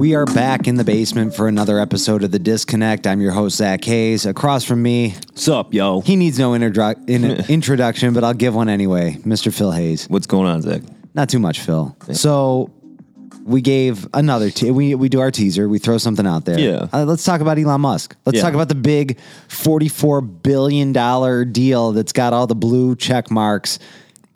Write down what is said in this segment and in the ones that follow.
We are back in the basement for another episode of The Disconnect. I'm your host, Zack Hayes. Across from me, Sup, yo? he needs no introdru- in- introduction, but I'll give one anyway. Mr. Phil Hayes. What's going on, Zack? Not too much, Phil. So we gave another. Te- we we do our teaser. We throw something out there. Yeah. Uh, let's talk about Elon Musk. Let's Yeah. talk about the big forty-four billion dollar deal that's got all the blue check marks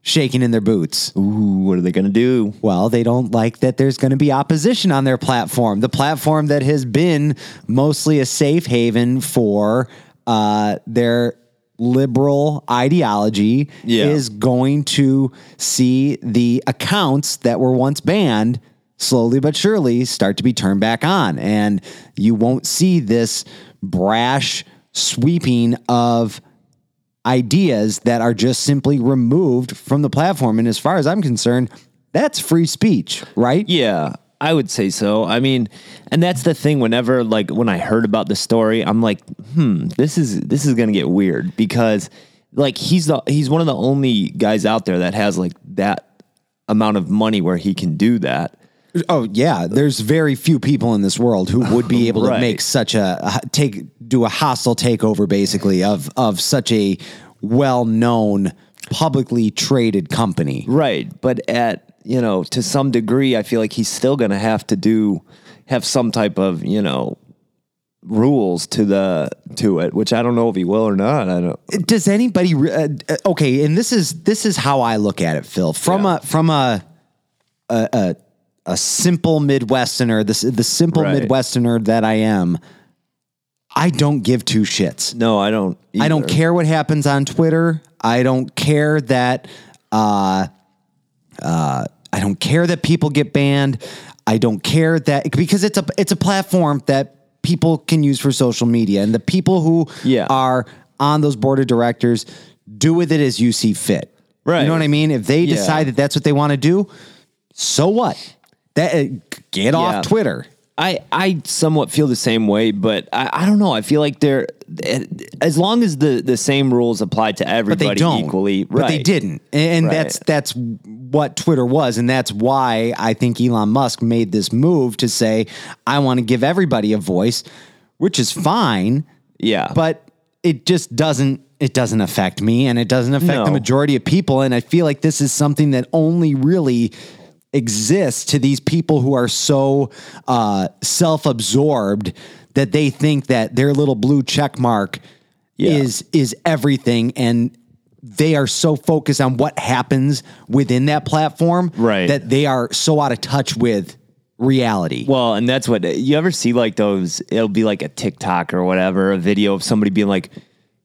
shaking in their boots. Ooh, what are they gonna do? Well, they don't like that there's going to be opposition on their platform. The platform that has been mostly a safe haven for uh, their liberal ideology Yeah. is going to see the accounts that were once banned slowly but surely start to be turned back on. And you won't see this brash sweeping of ideas that are just simply removed from the platform. And as far as I'm concerned, that's free speech, right? Yeah, I would say so. I mean, and that's the thing. Whenever, like, when I heard about the story, I'm like, hmm, this is this is gonna get weird because, like, he's the he's one of the only guys out there that has like that amount of money where he can do that. Oh yeah, there's very few people in this world who would be able to make such a a- take do a hostile takeover basically of of such a well-known publicly traded company. Right, but at you know to some degree, I feel like he's still gonna have to do have some type of you know rules to the to it, which I don't know if he will or not. I don't. Does anybody re- uh, uh, okay, and this is this is how I look at it, Phil. From Yeah. a from a a a, a simple Midwesterner, the the simple Right. Midwesterner that I am, I don't give two shits. No, I don't. I don't care what happens on Twitter. I don't care that uh, uh, I don't care that people get banned. I don't care that because it's a it's a platform that people can use for social media, and the people who Yeah. are on those board of directors do with it as you see fit. Right. You know what I mean? If they Yeah. decide that that's what they want to do, so what? That uh, get Yeah. off Twitter. I, I somewhat feel the same way, but I, I don't know. I feel like they're as long as the, the same rules apply to but everybody they don't equally. But they didn't, and Right. that's that's what Twitter was, and that's why I think Elon Musk made this move to say I want to give everybody a voice, which is fine, Yeah, but it just doesn't it doesn't affect me, and it doesn't affect the majority of people, and I feel like this is something that only really exists to these people who are so uh, self-absorbed that they think that their little blue check mark Yeah. is is everything and they are so focused on what happens within that platform Right. that they are so out of touch with reality. Well, and that's what you ever see like those. It'll be like a TikTok or whatever, a video of somebody being like,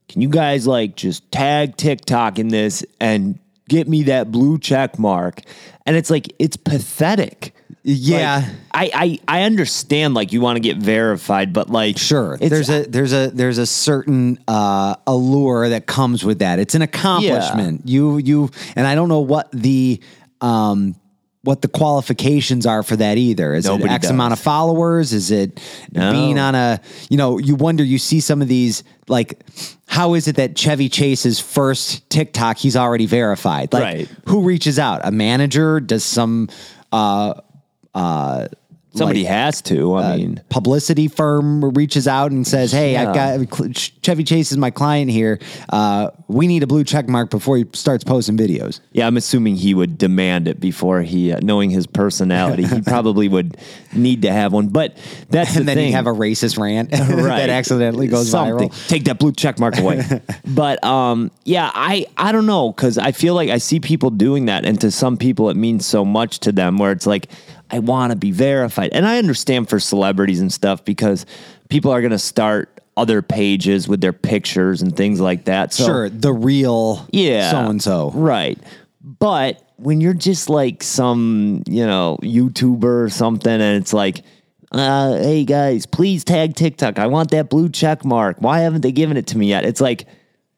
"Can you guys like just tag TikTok in this and get me that blue check mark?" And it's like it's pathetic. Yeah. Like, I, I I understand like you want to get verified, but like Sure. there's a there's a there's a certain uh, allure that comes with that. It's an accomplishment. You you and I don't know what the um what the qualifications are for that either. Is Nobody it X does. amount of followers? Is it No. being on a you know, you wonder you see some of these like how is it that Chevy Chase's first TikTok he's already verified? Like Right. who reaches out? A manager? Does some uh uh somebody like- has to. I mean, publicity firm reaches out and says, "Hey, I've got Chevy Chase is my client here. Uh, we need a blue check mark before he starts posting videos." Yeah, I'm assuming he would demand it before he, uh, knowing his personality, he probably would need to have one. But that's And the then thing. you have a racist rant Right. that accidentally goes Something. viral. Take that blue check mark away. but um, yeah, I I don't know because I feel like I see people doing that, and to some people it means so much to them. Where it's like I want to be verified, and I understand for celebrities and stuff because people are going to start other pages with their pictures and things like that. So Sure, the real yeah, so and so. right? But when you're just like some, you know, YouTuber or something, and it's like, uh, hey guys, please tag TikTok. I want that blue check mark. Why haven't they given it to me yet? It's like,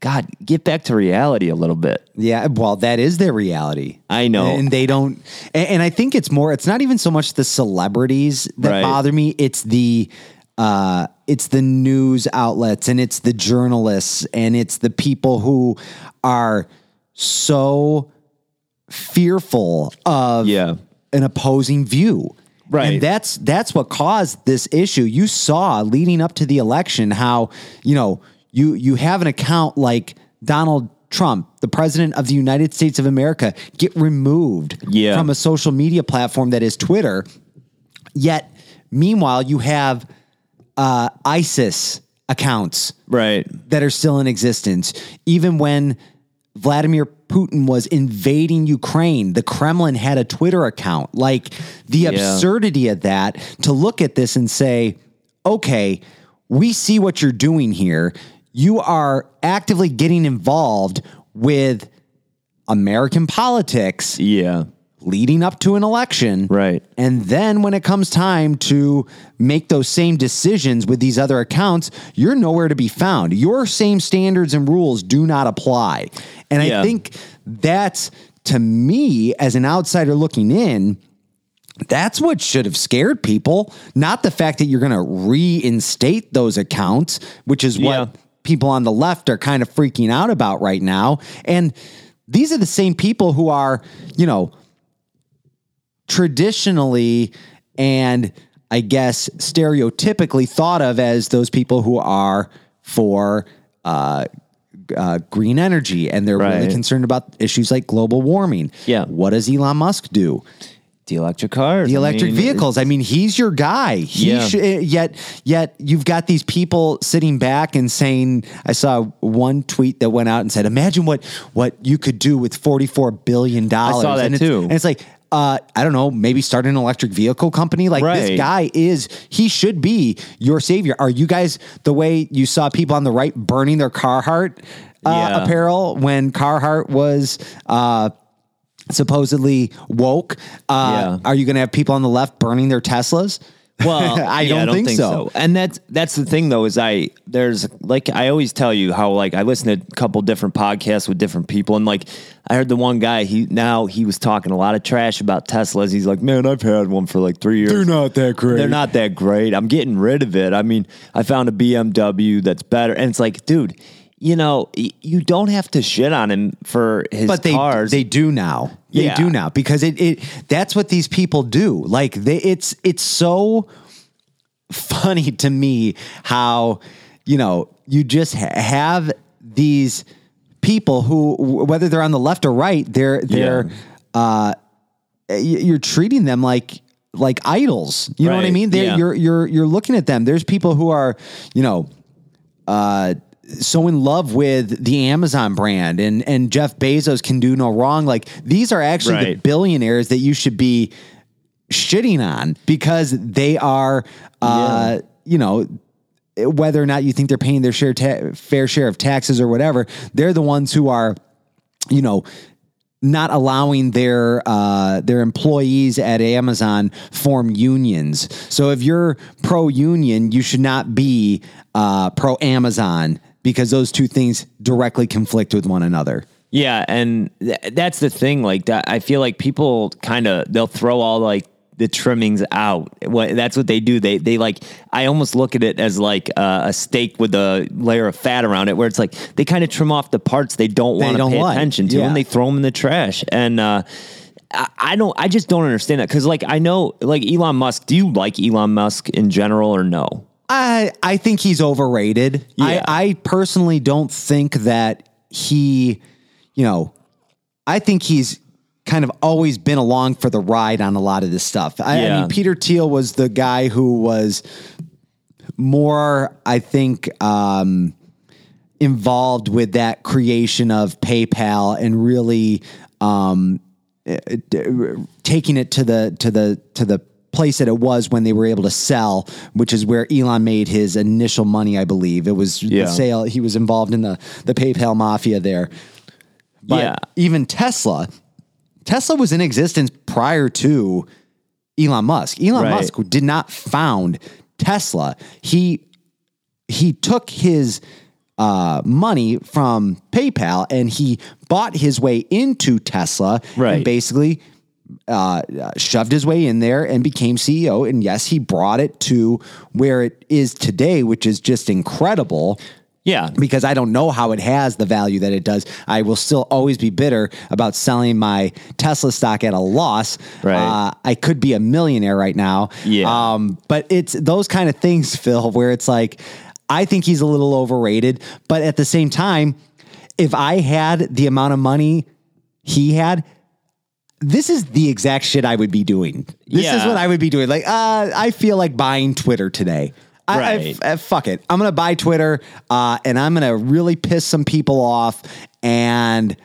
God, get back to reality a little bit. Yeah, well, that is their reality. I know. and they don't. And, and I think it's more. It's not even so much the celebrities that Right. bother me. It's the. Uh, it's the news outlets and it's the journalists and it's the people who are so fearful of Yeah. an opposing view. Right. And that's that's what caused this issue. You saw leading up to the election how, you know, you you have an account like Donald Trump, the president of the United States of America, get removed Yeah. from a social media platform that is Twitter. Yet, meanwhile, you have uh, ISIS accounts Right. that are still in existence. Even when Vladimir Putin was invading Ukraine, the Kremlin had a Twitter account. Like the absurdity of that to look at this and say, okay, we see what you're doing here. You are actively getting involved with American politics Yeah. leading up to an election. Right. And then when it comes time to make those same decisions with these other accounts, you're nowhere to be found. Your same standards and rules do not apply. And Yeah. I think that's to me as an outsider looking in, that's what should have scared people, not the fact that you're going to reinstate those accounts, which is what Yeah. People on the left are kind of freaking out about right now. And these are the same people who are, you know, traditionally and I guess stereotypically thought of as those people who are for uh, uh, green energy and they're really concerned about issues like global warming. Yeah. What does Elon Musk do? The electric cars. The I electric mean, vehicles. I mean, he's your guy. He Yeah. should, yet, yet you've got these people sitting back and saying. I saw one tweet that went out and said, "Imagine what what you could do with forty four billion dollars." I saw that and it's, too. And it's like, uh, I don't know, maybe start an electric vehicle company. Like this guy is, he should be your savior. Are you guys the way you saw people on the right burning their Carhartt uh, Yeah. apparel when Carhartt was? Uh, supposedly woke. Uh, Yeah. Are you going to have people on the left burning their Teslas? Well, I, yeah, don't think, so. And that's that's the thing though is I there's like I always tell you how like I listen to a couple different podcasts with different people and like I heard the one guy he now he was talking a lot of trash about Teslas. He's like, man, I've had one for like three years. They're not that great. They're not that great. I'm getting rid of it. I mean, I found a BMW that's better, and it's like, dude, you know, you don't have to shit on him for his But they cars. they do now. They Yeah. do now because it it that's what these people do. Like they it's it's so funny to me how you know you just ha- have these people who whether they're on the left or right they're they're uh you're treating them like like idols you know what i mean they're yeah. you're you're you're looking at them there's people who are you know uh so in love with the Amazon brand and and Jeff Bezos can do no wrong. Like these are actually the billionaires that you should be shitting on because they are uh you know whether or not you think they're paying their share ta- fair share of taxes or whatever they're the ones who are you know not allowing their uh, their employees at Amazon form unions. So if you're pro union, you should not be uh, pro Amazon because those two things directly conflict with one another. Yeah, and th- that's the thing. Like that, I feel like people kind of they'll throw all like the trimmings out. What that's what they do. They they like. I almost look at it as like uh, a steak with a layer of fat around it, where it's like they kind of trim off the parts they don't want to pay like. attention to, Yeah. and they throw them in the trash. And uh, I, I don't. I just don't understand that because like I know like Elon Musk. Do you like Elon Musk in general or no? I I think he's overrated. Yeah. I, I personally don't think that he, you know, I think he's kind of always been along for the ride on a lot of this stuff. I, I mean, Peter Thiel was the guy who was more, I think, um, involved with that creation of PayPal and really um, eh, taking it to the to the to the place that it was when they were able to sell, which is where Elon made his initial money, I believe. It was Yeah. the sale. He was involved in the the PayPal mafia there. But Yeah. even Tesla, Tesla was in existence prior to Elon Musk. Elon Right. Musk did not found Tesla. He he took his uh, money from PayPal and he bought his way into Tesla Right. and basically uh, shoved his way in there and became CEO. And yes, he brought it to where it is today, which is just incredible. Yeah. because I don't know how it has the value that it does. I will still always be bitter about selling my Tesla stock at a loss. Right. Uh, I could be a millionaire right now. Yeah. Um, but it's those kind of things, Phil, where it's like, I think he's a little overrated. But at the same time, if I had the amount of money he had, this is the exact shit I would be doing. This is what I would be doing. Like, uh, I feel like buying Twitter today. I, I- Right. uh, fuck it. I'm gonna buy Twitter, uh, and I'm gonna really piss some people off, and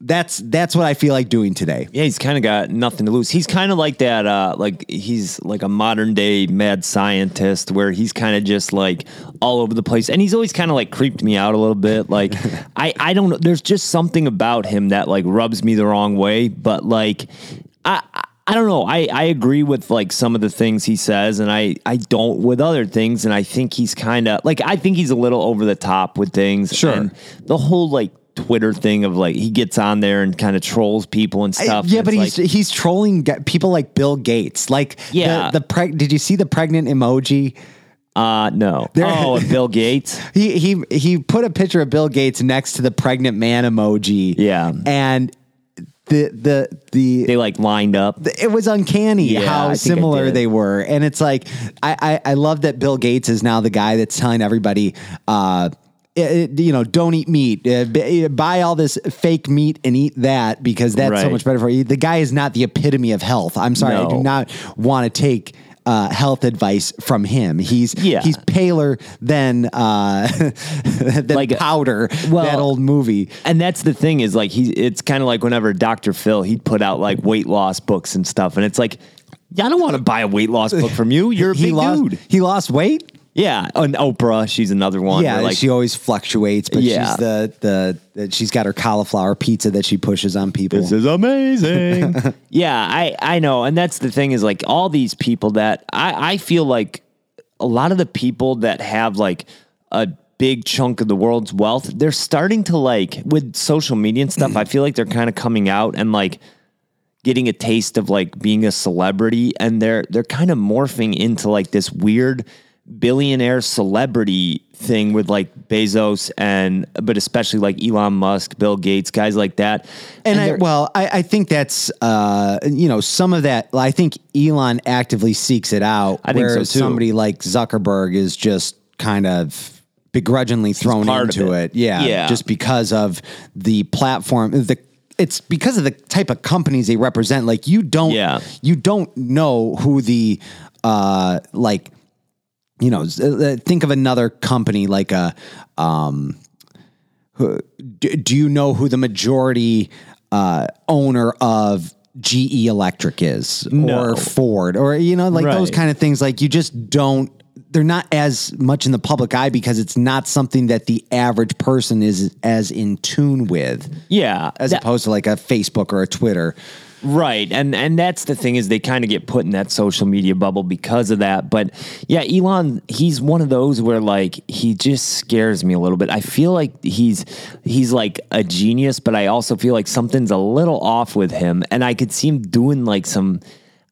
that's that's what I feel like doing today. Yeah, he's kind of got nothing to lose. He's kind of like that, uh, like he's like a modern day mad scientist where he's kind of just like all over the place. And he's always kind of like creeped me out a little bit. Like, I, I don't know. There's just something about him that like rubs me the wrong way. But like, I, I- I don't know. I, I agree with like some of the things he says, and I, I don't with other things. And I think he's kind of like, I think he's a little over the top with things. Sure. And the whole like, Twitter thing of like he gets on there and kind of trolls people and stuff. yeah, and but he's like, he's trolling people like Bill Gates. Like, Yeah. the, the preg- Did you see the pregnant emoji? uh no. Oh, and Bill Gates. He he he put a picture of Bill Gates next to the pregnant man emoji. Yeah. and the the the They like lined up. it was uncanny Yeah, how similar they were. And it's like, I, I, I love that Bill Gates is now the guy that's telling everybody, uh, it- you know, don't eat meat. Uh, buy all this fake meat and eat that because that's so much better for you. The guy is not the epitome of health. I'm sorry, I do not want to take uh, health advice from him. He's Yeah. he's paler than uh, than Like, powder. well- that old movie. And that's the thing is like he it's kind of like whenever Dr. Phil he'd put out like weight loss books and stuff and it's like yeah, I don't want to buy a weight loss book from you. You're a he big lost. dude. He lost weight. Yeah, and Oprah, she's another one. Yeah, where, like she always fluctuates, but Yeah. she's the, the the she's got her cauliflower pizza that she pushes on people. This is amazing. yeah, I I know, and that's the thing is like all these people that I I feel like a lot of the people that have like a big chunk of the world's wealth, they're starting to like with social media and stuff. I feel like they're kind of coming out and like getting a taste of like being a celebrity and they're they're kind of morphing into like this weird billionaire celebrity thing with like Bezos and but especially like Elon Musk, Bill Gates, guys like that. and I, well, I, I think that's uh, you know some of that. I think Elon actively seeks it out, I think so, too. somebody like Zuckerberg is just kind of begrudgingly thrown into it. it. Yeah, Yeah. just because of the platform. The it's because of the type of companies they represent. Like you don't, Yeah. you don't know who the uh, like you know, uh, think of another company like a, um, do, you know who the majority uh, owner of GE Electric is No. or Ford or, you know, like those kind of things? Like you just don't, they're not as much in the public eye because it's not something that the average person is as in tune with yeah, as that- opposed to like a Facebook or a Twitter. Right. And and that's the thing is they kind of get put in that social media bubble because of that. But yeah, Elon, he's one of those where like he just scares me a little bit. I feel like he's he's like a genius, but I also feel like something's a little off with him. And I could see him doing like some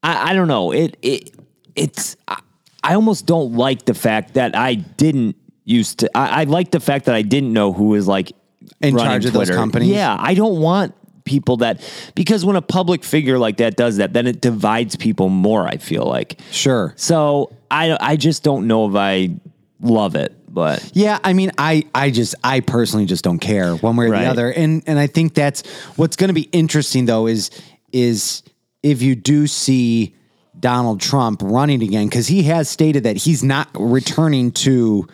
I, I don't know. It it it's I, I almost don't like the fact that I didn't used to I, I like the fact that I didn't know who was like In charge of those Twitter. companies? Yeah, I don't want people that because when a public figure like that does that, then it divides people more. I feel like Sure. so. I I just don't know if I love it, but Yeah, I mean, I, I just, I personally just don't care one way or Right. the other, and and I think that's what's going to be interesting though is is if you do see Donald Trump running again because he has stated that he's not returning to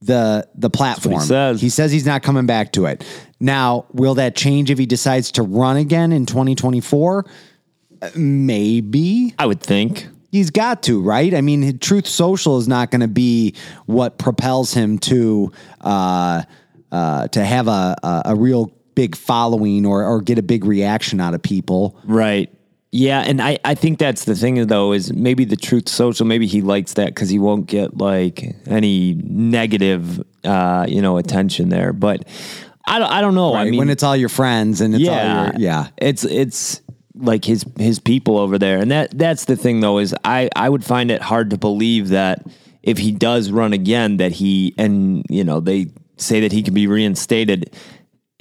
the the platform. says. He says he's not coming back to it. Now, will that change if he decides to run again in 2024? Uh, Maybe I would think. He's got to, right? I mean, Truth Social is not going to be what propels him to uh, uh, to have a, a a real big following or or get a big reaction out of people. Right. Yeah, and I, I think that's the thing though is maybe the truth social maybe he likes that because he won't get like any negative uh you know attention there but I don't I don't know I mean when it's all your friends and it's yeah all your, yeah. it's it's like his his people over there and that that's the thing though is I I would find it hard to believe that if he does run again, that he and you know they say that he can be reinstated.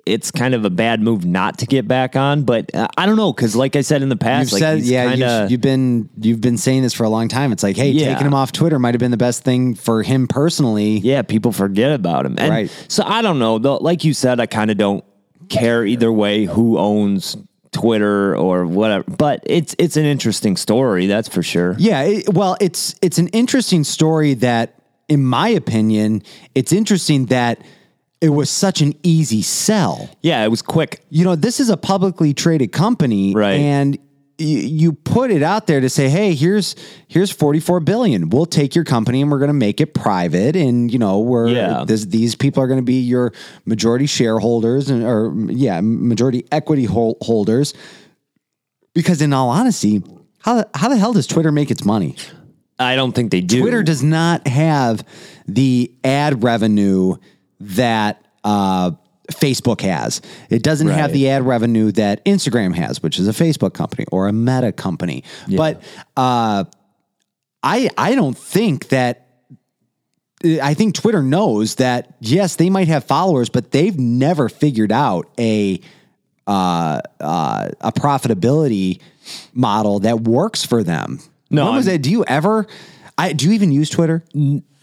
It's kind of a bad move not to get back on, but uh, I don't know because, like I said in the past, You've like said, yeah, kinda, you've, you've been you've been saying this for a long time. It's like, hey, Yeah. taking him off Twitter might have been the best thing for him personally. yeah, people forget about him. And Right. So I don't know. Though, like you said, I kind of don't care either way who owns Twitter or whatever. But it's it's an interesting story, that's for sure. Yeah, it, well, it's it's an interesting story that, in my opinion, it's interesting that it was such an easy sell. Yeah, it was quick. You know, this is a publicly traded company, Right. And you put it out there to say, "Hey, here's here's 44 billion. We'll take your company and we're going to make it private, and you know, we're Yeah. this, these people are going to be your majority shareholders and or yeah, majority equity hol- holders." Because in all honesty, how how the hell does Twitter make its money? I don't think they do. Twitter does not have the ad revenue that uh, Facebook has. It doesn't have the ad revenue that Instagram has, which is a Facebook company or a Meta company. But uh, I I don't think that. I think Twitter knows that yes, they might have followers, but they've never figured out a uh, uh, a profitability model that works for them. No, when was I'm- that? Do you ever? I do you even use Twitter?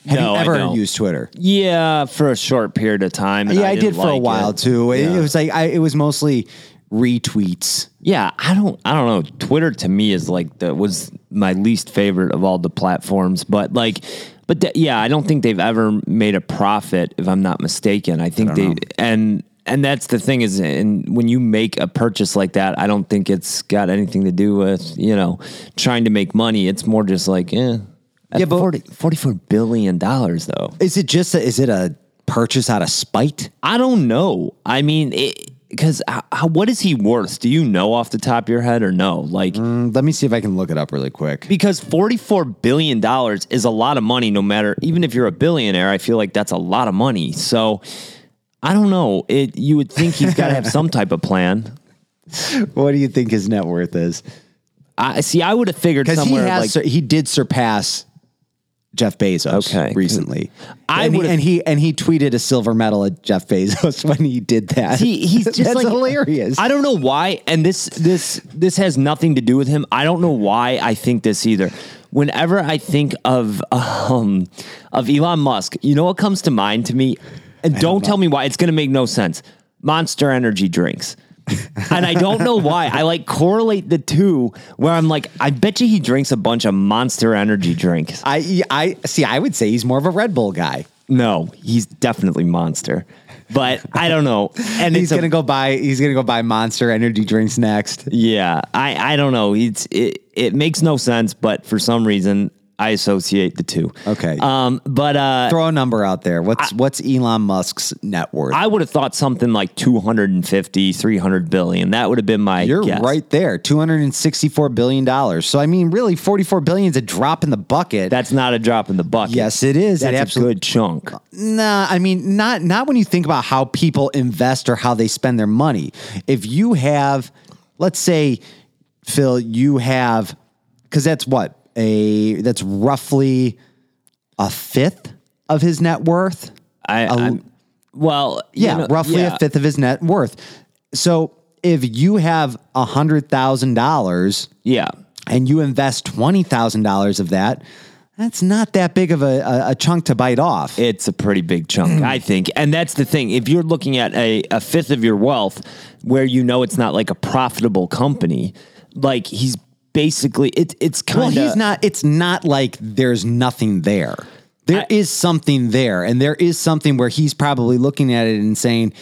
Have no, you I ever used Twitter? Yeah, for a short period of time. Yeah, I, didn't did for a while it. too. It, Yeah. it was like I, it was mostly retweets. Yeah, I don't I don't know. Twitter to me is like the was my least favorite of all the platforms, but like but th- yeah, I don't think they've ever made a profit if I'm not mistaken. I think they and and that's the thing is and when you make a purchase like that, I don't think it's got anything to do with, you know, trying to make money. It's more just like, eh. Yeah, but- 40, 44 billion dollars though. Is it just a, is it a purchase out of spite? I don't know. I mean, because what is he worth? Do you know off the top of your head or no? Like, Mm, let me see if I can look it up really quick. because $44 billion is a lot of money, no matter, even if you're a billionaire, I feel like that's a lot of money. So I don't know. It, you would think he's got to have some type of plan. What do you think his net worth is? I see. I would have figured he somewhere has like sur- he did surpass Jeff Bezos Okay. recently. I and, he, and he and he tweeted a silver medal at Jeff Bezos when he did that. He, he's just That's like hilarious. I don't know why, and this this this has nothing to do with him. I don't know why I think this either. Whenever I think of um of Elon Musk, you know what comes to mind to me, and don't tell me why. It's going to make no sense. Monster Energy drinks. And I don't know why. I like correlate the two where I'm like, I bet you he drinks a bunch of monster energy drinks. I I see. I would say he's more of a Red Bull guy. No, he's definitely monster. But I don't know. And He's gonna go buy. He's gonna go buy Monster Energy drinks next. Yeah, I, I don't know. It's it, it makes no sense, but for some reason I associate the two. Okay. Um, but uh, Throw a number out there. What's what's Elon Musk's net worth? I would have thought something like 250, 300 billion. That would have been my You're guess. right there, two hundred and sixty-four billion dollars. So I mean, really, forty-four billion is a drop in the bucket. That's not a drop in the bucket. yes, it is. That's it a absolutely. good chunk. Nah, I mean, not not when you think about how people invest or how they spend their money. If you have, let's say, Phil, you have, because that's what a that's roughly a fifth of his net worth. I, I'm- well, you Yeah, know, roughly yeah. a fifth of his net worth. So if you have a hundred thousand dollars Yeah. and you invest twenty thousand dollars of that, that's not that big of a, a, a chunk to bite off. It's a pretty big chunk, I think. And that's the thing. If you're looking at a, a fifth of your wealth where you know it's not like a profitable company, like he's basically it, it's kind of Well, he's not. It's not like there's nothing there. There is I- something there, and there is something where he's probably looking at it and saying,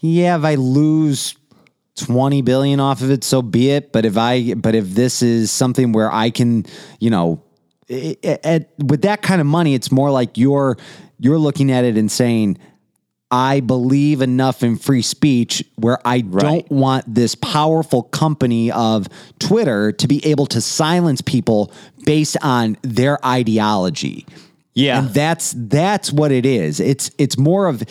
"Yeah, if I lose twenty billion off of it, so be it. But if I, but if this is something where I can, you know, i- i- at, with that kind of money, it's more like you're you're looking at it and saying." I believe enough in free speech where I don't want this powerful company of Twitter to be able to silence people based on their ideology. Yeah. And that's that's what it is. It's it's more of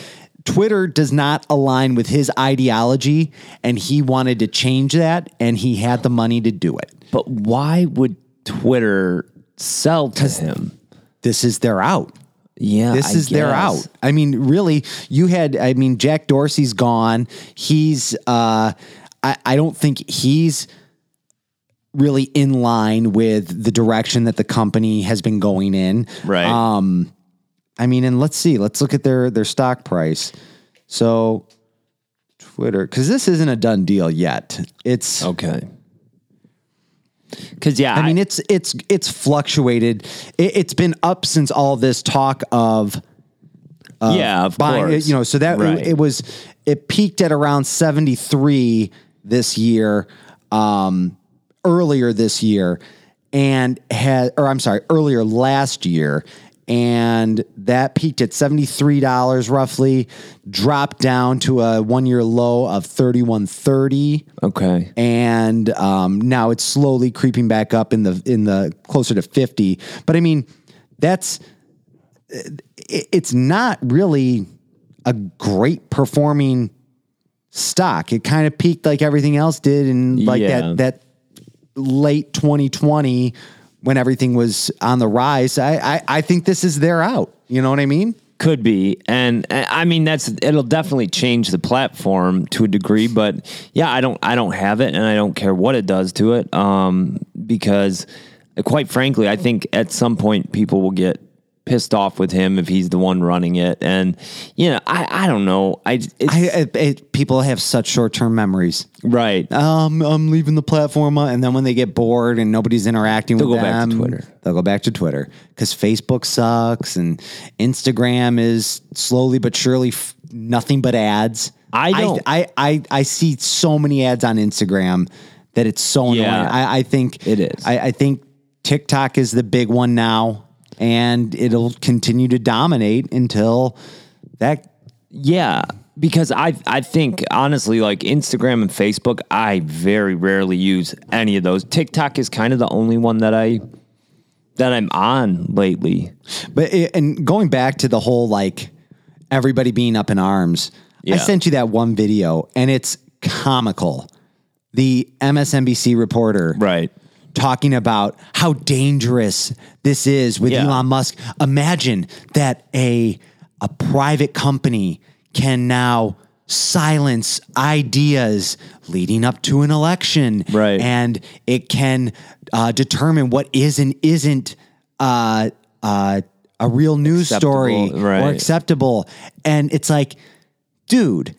Twitter does not align with his ideology and he wanted to change that and he had the money to do it. But why would Twitter sell to him? this is their out. Yeah, This I is their out. I mean, really, you had. I mean, Jack Dorsey's gone. He's. uh I, I don't think he's really in line with the direction that the company has been going in. Right. Um, I mean, and let's see. Let's look at their their stock price. So, Twitter, because this isn't a done deal yet. It's. Okay. Because yeah, I mean, it's it's it's fluctuated. It, it's been up since all this talk of Uh, yeah, of buying. course. You know, so that Right. it, it was it peaked at around seventy three this year, um, earlier this year, and had or I'm sorry, earlier last year. And that peaked at seventy three dollars roughly, dropped down to a one year low of thirty one thirty okay. and um, now it's slowly creeping back up in the in the closer to 50 but i mean that's it, it's not really a great performing stock it kind of peaked like everything else did in like Yeah. that that late 2020 when everything was on the rise I, I i think this is their out you know what i mean Could be, and I mean that's it'll definitely change the platform to a degree. But yeah, I don't I don't have it, and I don't care what it does to it, um, because quite frankly, I think at some point people will get pissed off with him if he's the one running it, and you know I I don't know I, it's, I, I, I people have such short-term memories right um, I'm leaving the platform, uh, and then when they get bored and nobody's interacting They'll with go back to them, Twitter. They'll go back to Twitter because Facebook sucks and Instagram is slowly but surely f- nothing but ads. I don't- I, I, I, see so many ads on Instagram that it's so annoying. Yeah. I, I think It is. I, I think TikTok is the big one now, and it'll continue to dominate until that Yeah, because I I think honestly, like Instagram and Facebook, I very rarely use any of those. TikTok is kind of the only one that I that I'm on lately. But it, and going back to the whole like everybody being up in arms, I sent you that one video and it's comical. The MSNBC reporter Right. Talking about how dangerous this is with Yeah. Elon Musk. Imagine that a a private company can now silence ideas leading up to an election, Right. And it can uh, determine what is and isn't uh, uh, a real news Acceptable, story right. or acceptable. And it's like, dude.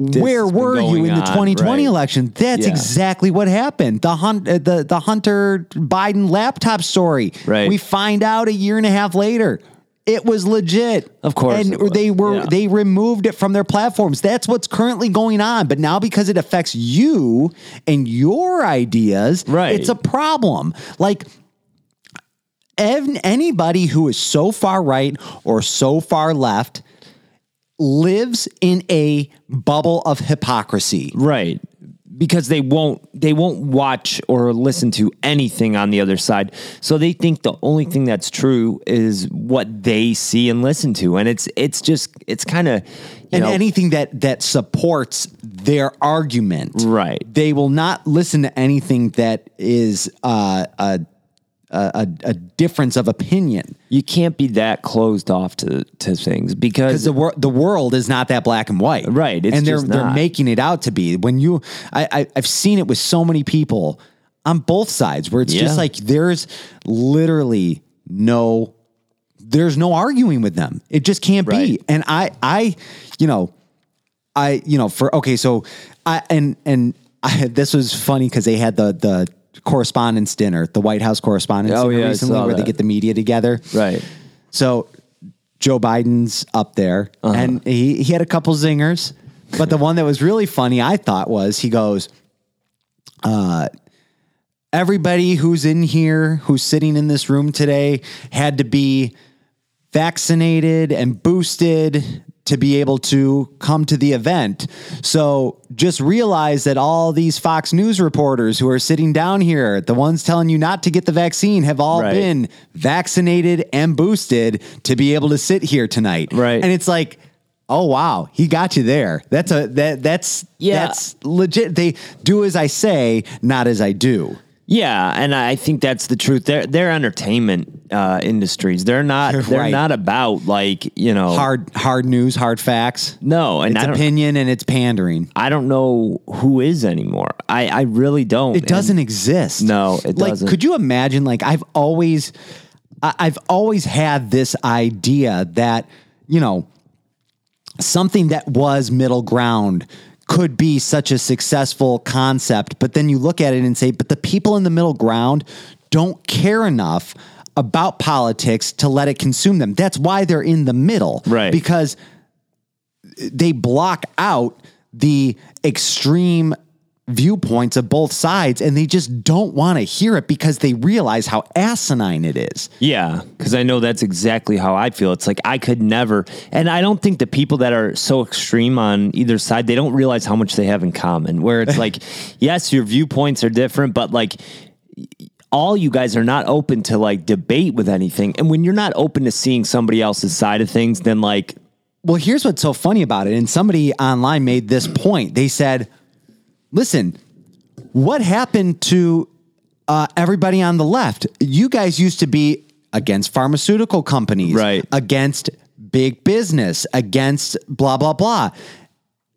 Where were you in the on, 2020 right. election? That's Yeah. exactly what happened. The hunt, uh, the the Hunter Biden laptop story. Right. We find out a year and a half later. It was legit. Of course And they were yeah. they removed it from their platforms. That's what's currently going on. But now because it affects you and your ideas, Right. it's a problem. Like anybody who is so far right or so far left lives in a bubble of hypocrisy. Right. Because they won't they won't watch or listen to anything on the other side. So they think the only thing that's true is what they see and listen to. And it's it's just it's kind of and know, anything that that supports their argument. Right. They will not listen to anything that is uh, a, a a difference of opinion you can't be that closed off to to things because the wor- the world is not that black and white. Right, it's and they're they're making it out to be. When you I, I I've seen it with so many people on both sides where it's just like there's literally no there's no arguing with them. It just can't be. And I I you know I you know for okay so I and and I this was funny because they had the the correspondence dinner, the White House correspondence Oh, dinner yeah, recently where they get the media together. Right. So Joe Biden's up there Uh-huh. and he, he had a couple zingers. But the one that was really funny, I thought, was he goes, uh, everybody who's in here, who's sitting in this room today, had to be vaccinated and boosted to be able to come to the event. So just realize that all these Fox News reporters who are sitting down here, the ones telling you not to get the vaccine, have all Right. been vaccinated and boosted to be able to sit here tonight. Right. And it's like, oh wow, he got you there. That's a that that's Yeah. that's legit. They do as I say, not as I do. Yeah, and I think that's the truth. They're, they're entertainment uh, industries. They're not. They're Right. not about like you know. hard hard news, hard facts. No, and It's opinion and it's pandering. I don't know who is anymore. I I really don't. It doesn't exist. No, it like, doesn't. Could you imagine? Like, I've always, I- I've always had this idea that you know something that was middle ground could be such a successful concept, but then you look at it and say, but the people in the middle ground don't care enough about politics to let it consume them. That's why they're in the middle, Right. Because they block out the extreme viewpoints of both sides and they just don't want to hear it because they realize how asinine it is. Yeah, because I know that's exactly how I feel. It's like I could never, and I don't think the people that are so extreme on either side they don't realize how much they have in common. Where it's like, yes, your viewpoints are different, but like all you guys are not open to like debate with anything. And when you're not open to seeing somebody else's side of things, then like Well, here's what's so funny about it. And somebody online made this point. They said, listen, what happened to uh, everybody on the left? You guys used to be against pharmaceutical companies, Right. Against big business, against blah, blah, blah.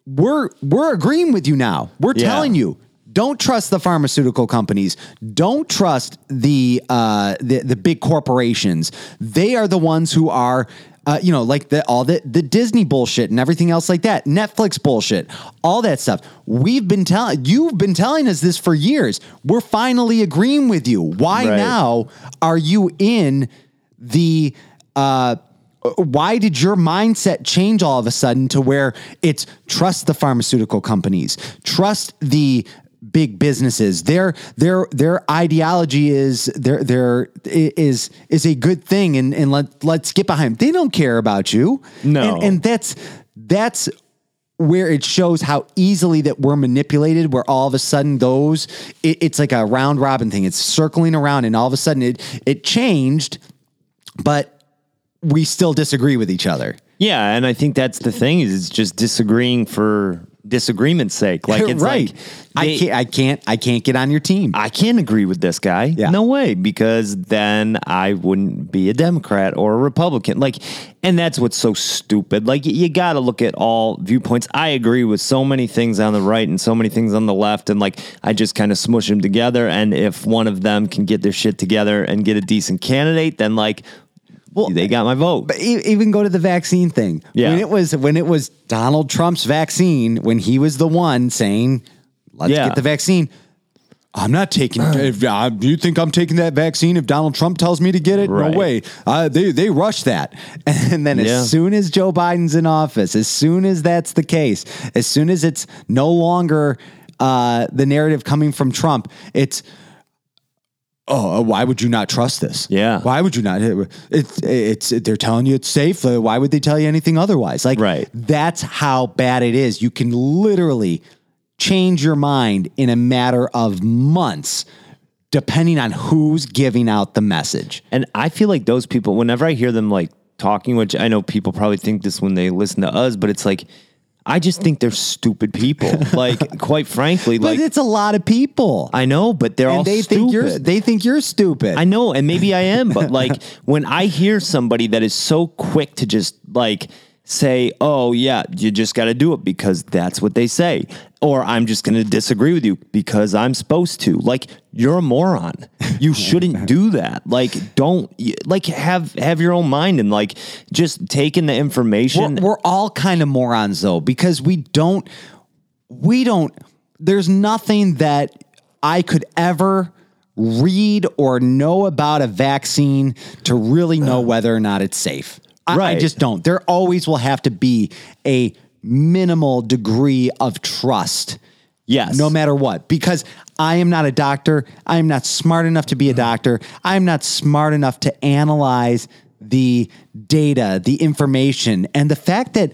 We're, we're agreeing with you now. We're Yeah. telling you. Don't trust the pharmaceutical companies. Don't trust the uh, the the big corporations. They are the ones who are, uh, you know, like the all the the Disney bullshit and everything else like that. Netflix bullshit, all that stuff. We've been telling you've been telling us this for years. We're finally agreeing with you. Why Right. now are you in the? Uh, why did your mindset change all of a sudden to where it's trust the pharmaceutical companies, trust the big businesses. Their their their ideology is their their is is a good thing, and and let let's get behind. 'em. They don't care about you. No. and, and that's that's where it shows how easily that we're manipulated where all of a sudden those it, it's like a round robin thing it's circling around and all of a sudden it it changed but we still disagree with each other Yeah, and I think that's the thing is it's just disagreeing for disagreement's sake. Like it's right like i can't i can't i can't get on your team I can't agree with this guy. Yeah. No way, because then I wouldn't be a Democrat or a Republican. Like, and that's what's so stupid. Like, you got to look at all viewpoints. I agree with so many things on the right and so many things on the left, and like, I just kind of smush them together. And if one of them can get their shit together and get a decent candidate, then like, well, they got my vote. But even go to the vaccine thing. Yeah. When it was when it was Donald Trump's vaccine, when he was the one saying, "Let's Yeah. get the vaccine." I'm not taking. if, uh, you think I'm taking that vaccine if Donald Trump tells me to get it? Right. No way. Uh, they they rush that, and then Yeah. as soon as Joe Biden's in office, as soon as that's the case, as soon as it's no longer uh, the narrative coming from Trump, it's oh, why would you not trust this? Yeah. Why would you not? It's, it's, they're telling you it's safe. Uh, Why would they tell you anything otherwise? Like, Right. that's how bad it is. You can literally change your mind in a matter of months, depending on who's giving out the message. And I feel like those people, whenever I hear them like talking, which I know people probably think this when they listen to us, but it's like, I just think they're stupid people. like, quite frankly, But like, it's a lot of people. I know, but they're all they stupid. think you're they think you're stupid. I know, and maybe I am, but like when I hear somebody that is so quick to just like say, "Oh yeah, you just got to do it because that's what they say," or "I'm just going to disagree with you because I'm supposed to." Like you're a moron. You shouldn't do that. Like don't like have have your own mind and like just take in the we're, information. we're all kind of morons though because we don't we don't there's nothing that i could ever read or know about a vaccine to really know whether or not it's safe I, I just don't. There always will have to be a minimal degree of trust. Yes. no matter what. Because i am not a doctor. I am not smart enough to be a doctor. I am not smart enough to analyze the data the information. And the fact that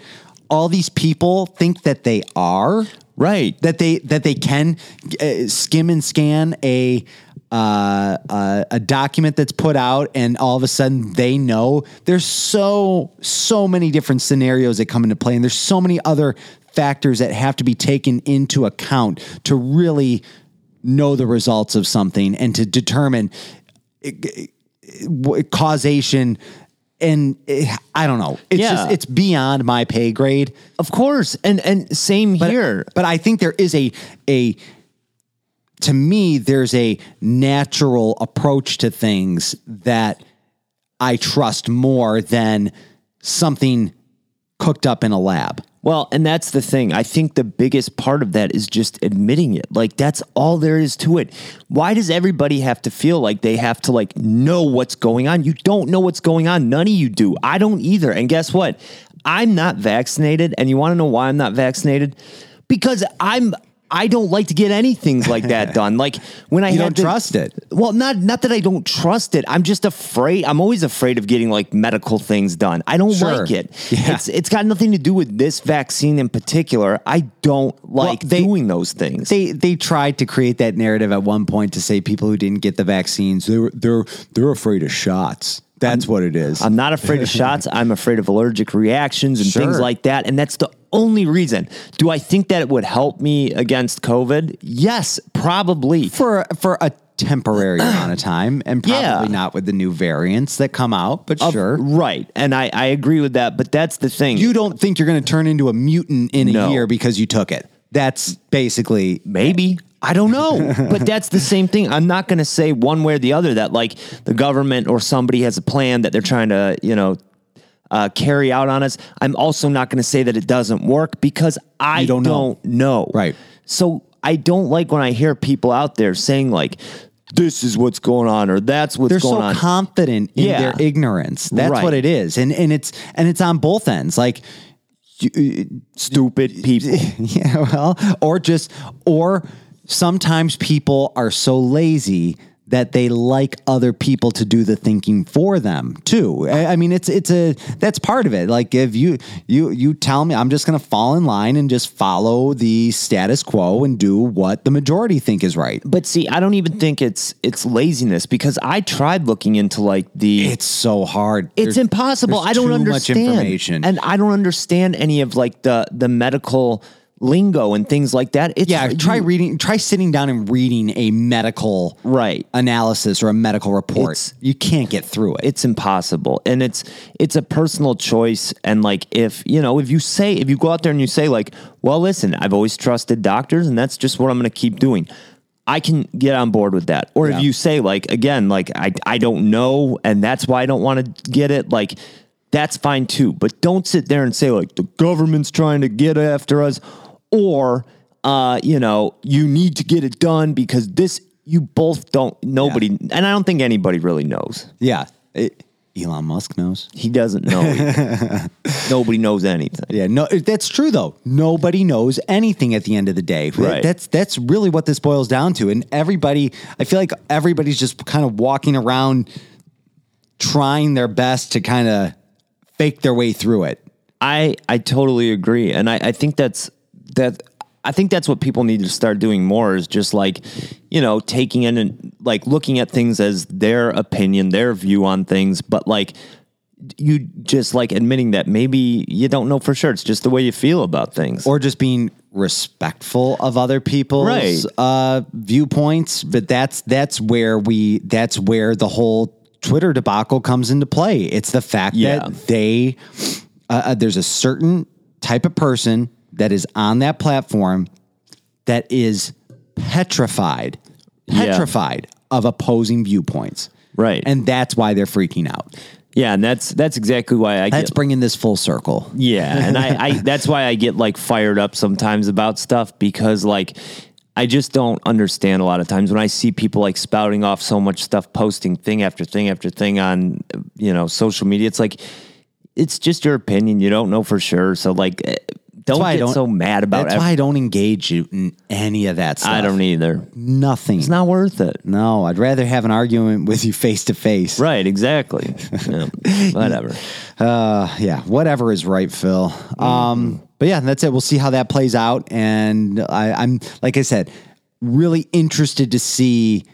all these people think that they are right. that they that they can uh, skim and scan a uh, uh, a document that's put out, and all of a sudden they know. There's so so many different scenarios that come into play, and there's so many other factors that have to be taken into account to really know the results of something and to determine causation. And I don't know. It's Yeah. just it's beyond my pay grade. Of course, and and same But, here. but I think there is a a to me there's a natural approach to things that I trust more than something cooked up in a lab. Well, and that's the thing. I think the biggest part of that is just admitting it. Like that's all there is to it. Why does everybody have to feel like they have to like know what's going on? You don't know what's going on. None of you do. I don't either. And guess what? I'm not vaccinated. And you want to know why I'm not vaccinated? Because I'm I don't like to get anything like that done. Like when I You don't to- trust it. Well, not not that I don't trust it. I'm just afraid. I'm always afraid of getting like medical things done. I don't Sure. like it. Yeah. It's it's got nothing to do with this vaccine in particular. I don't like they- doing those things. They they tried to create that narrative at one point to say people who didn't get the vaccines they're they're they're afraid of shots. That's what it is. I'm not afraid of shots. I'm afraid of allergic reactions and things like that. And that's the only reason. Do I think that it would help me against COVID? Yes, probably. for for a temporary amount of time, and probably Yeah. not with the new variants that come out. But sure, Right. And I, I agree with that. But that's the thing. you don't think you're going to turn into a mutant in a year because you took it. That's basically Maybe. I don't know. but that's the same thing. I'm not going to say one way or the other that like the government or somebody has a plan that they're trying to, you know, uh, carry out on us. I'm also not going to say that it doesn't work because I You don't don't, know. know. Right. So I don't like when I hear people out there saying like, this is what's going on or that's what's going on. they're going so on. confident in Yeah. their ignorance. That's Right. what it is, and and it's and it's on both ends. Like. You, uh, Stupid people. yeah, well, or just, or sometimes people are so lazy that they like other people to do the thinking for them too. I, I mean, it's it's a that's part of it. Like if you you you tell me, I'm just going to fall in line and just follow the status quo and do what the majority think is right. But see, I don't even think it's it's laziness because I tried looking into like the It's so hard. It's There's- impossible. there's I don't too understand much information. and I don't understand any of like the the medical lingo and things like that. It's yeah, try you- reading, try sitting down and reading a medical Right. analysis or a medical report. It's- you can't get through it. It's impossible, and it's it's a personal choice. And like, if you know, if you say, if you go out there and you say, like, well, listen, I've always trusted doctors, and that's just what I'm going to keep doing. I can get on board with that. Or Yeah. if you say, like, again, like, I I don't know, and that's why I don't want to get it, like. That's fine too, but don't sit there and say like the government's trying to get after us, or uh, you know, you need to get it done because this. You both don't. Nobody, and I don't think anybody really knows. Yeah. It- Elon Musk knows. He doesn't know. either. Nobody knows anything. Yeah, no, that's true though. Nobody knows anything at the end of the day. Right. That's that's really what this boils down to. And everybody, I feel like everybody's just kind of walking around trying their best to kind of fake their way through it. I I totally agree, and I, I think that's that. I think that's what people need to start doing more is just like, you know, taking in and like looking at things as their opinion, their view on things, but like you just like admitting that maybe you don't know for sure. It's just the way you feel about things. Or just being respectful of other people's Right. uh, viewpoints. But that's that's where we that's where the whole Twitter debacle comes into play. It's the fact Yeah. that they uh, uh, there's a certain type of person that is on that platform that is petrified, Yeah. petrified of opposing viewpoints. Right. And that's why they're freaking out. yeah, and that's that's exactly why I get That's get bringing this full circle. Yeah, and I, I that's why I get like fired up sometimes about stuff because like I just don't understand a lot of times when I see people like spouting off so much stuff, posting thing after thing after thing on you know social media. It's like it's just your opinion. You don't know for sure. So like, eh, don't get don't- so mad about it. That's why I don't engage you in any of that stuff. I don't either. Nothing. It's not worth it. No, I'd rather have an argument with you face to face. Right? Exactly. Yeah, whatever. Uh, yeah, whatever is right, Phil. Um, but yeah, that's it. We'll see how that plays out, and I, I'm like I said, really interested to see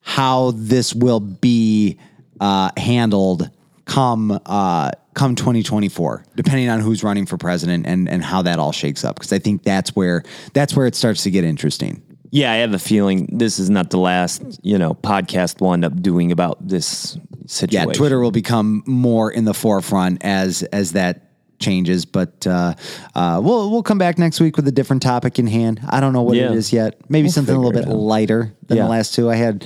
how this will be uh, handled come uh, come 2024, depending on who's running for president and and how that all shakes up. Because I think that's where that's where it starts to get interesting. Yeah, I have a feeling this is not the last, you know, podcast we'll end up doing about this situation. Yeah, Twitter will become more in the forefront as as that changes. But uh, uh, we'll we'll come back next week with a different topic in hand. I don't know what Yeah. it is yet. Maybe We'll something a little bit lighter than Yeah. the last two. I had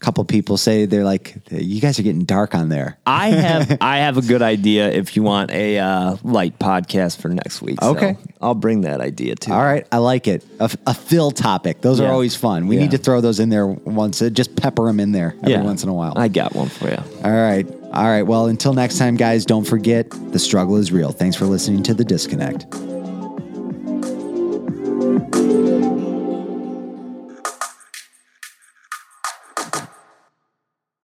couple people say they're like, "You guys are getting dark on there." I have I have a good idea if you want a uh, light podcast for next week. so Okay. I'll bring that idea too. All right, I like it. A, a Phil topic; those are always fun. We Yeah. need to throw those in there once. Uh, just pepper them in there every Yeah. once in a while. I got one for you. All right. All right. Well, until next time, guys, don't forget the struggle is real. Thanks for listening to The Disconnect.